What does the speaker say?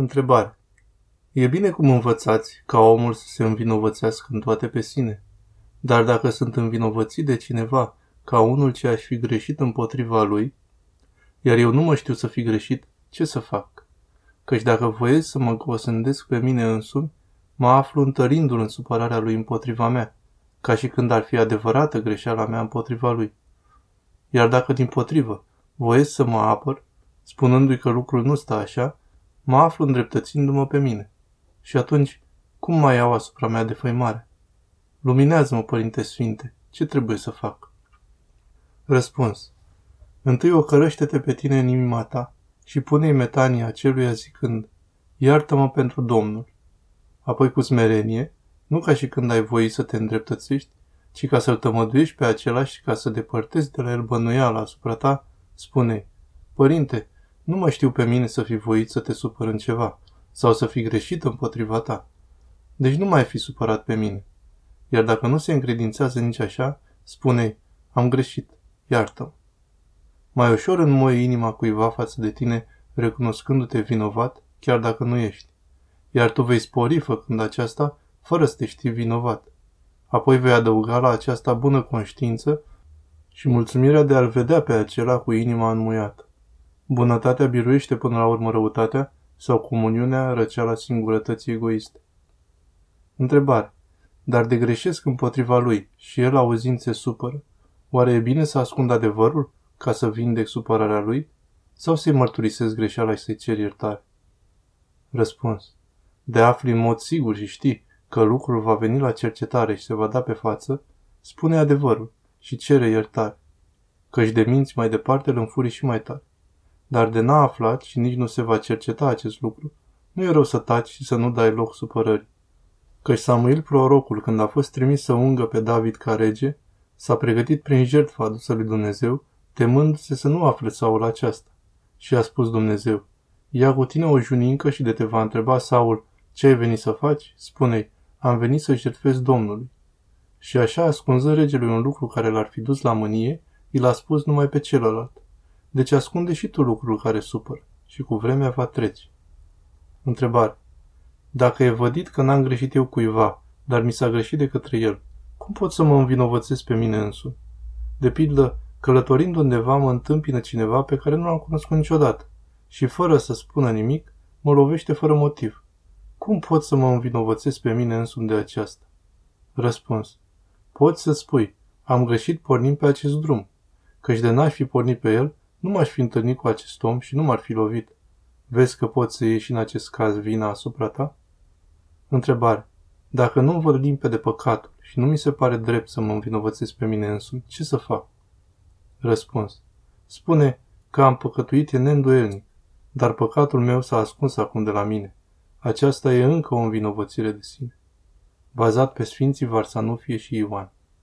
Întrebare. E bine cum învățați ca omul să se învinovățească în toate pe sine. Dar dacă sunt învinovățit de cineva ca unul ce aș fi greșit împotriva lui, iar eu nu mă știu să fi greșit, ce să fac? Căci dacă voiesc să mă gosândesc pe mine însumi, mă aflu întărindu-l în supărarea lui împotriva mea, ca și când ar fi adevărată greșeala mea împotriva lui. Iar dacă din potrivă voiesc să mă apăr, spunându-i că lucrul nu stă așa, mă aflu îndreptățindu-mă pe mine. Și atunci, cum mai iau asupra mea de făimare? Luminează-mă, Părinte Sfinte, ce trebuie să fac? Răspuns. Întâi o cărăște-te pe tine în inima ta și pune-i metania aceluia zicând, iartă-mă pentru Domnul. Apoi cu smerenie, nu ca și când ai voie să te îndreptățești, ci ca să-l tămăduiești pe acela și ca să depărtezi de la el bănuiala asupra ta, spune Părinte, nu mă știu pe mine să fi voit să te supăr în ceva sau să fi greșit împotriva ta. Deci nu mai fi supărat pe mine. Iar dacă nu se încredințează nici așa, spune am greșit, iartă-mă. Mai ușor înmoie inima cuiva față de tine, recunoscându-te vinovat, chiar dacă nu ești. Iar tu vei spori făcând aceasta, fără să te știi vinovat. Apoi vei adăuga la aceasta bună conștiință și mulțumirea de a-l vedea pe acela cu inima înmuiată. Bunătatea biruiește până la urmă răutatea sau comuniunea răceala singurătății egoiste. Întrebare. Dar de greșesc împotriva lui și el auzind se supără. Oare e bine să ascund adevărul ca să vindec supărarea lui? Sau să-i mărturisesc greșeala și să-i cer iertare? Răspuns. De afli în mod sigur și știi că lucrul va veni la cercetare și se va da pe față, spune adevărul și cere iertare. Căci de minți mai departe îl înfuri și mai tare. Dar de n-a aflat și nici nu se va cerceta acest lucru, nu e rău să taci și să nu dai loc supărării. Căci Samuel prorocul, când a fost trimis să ungă pe David ca rege, s-a pregătit prin jertfa adusă lui Dumnezeu, temându-se să nu afle Saul aceasta. Și a spus Dumnezeu, ia cu tine o junincă și de te va întreba Saul, ce ai venit să faci? Spune-i, am venit să jertfesc Domnului. Și așa, ascunzând regelui un lucru care l-ar fi dus la mânie, i l-a spus numai pe celălalt. Deci ascunde și tu lucrul care supăr și cu vremea va trece. Întrebare. Dacă e vădit că n-am greșit eu cuiva, dar mi s-a greșit de către el, cum pot să mă învinovățesc pe mine însumi? De pildă, călătorind undeva mă întâmpină cineva pe care nu l-am cunoscut niciodată și fără să spună nimic, mă lovește fără motiv. Cum pot să mă învinovățesc pe mine însumi de aceasta? Răspuns. Poți să spui, am greșit pornind pe acest drum, căci de n-aș fi pornit pe el, nu m-aș fi întâlnit cu acest om și nu m-ar fi lovit. Vezi că poți să ieși în acest caz vina asupra ta? Întrebare. Dacă nu văd limpede păcatul și nu mi se pare drept să mă învinovățesc pe mine însumi, ce să fac? Răspuns. Spune că am păcătuit e neîndoielnic, dar păcatul meu s-a ascuns acum de la mine. Aceasta e încă o învinovățire de sine. Bazat pe Sfinții Varsanufie și Ioan.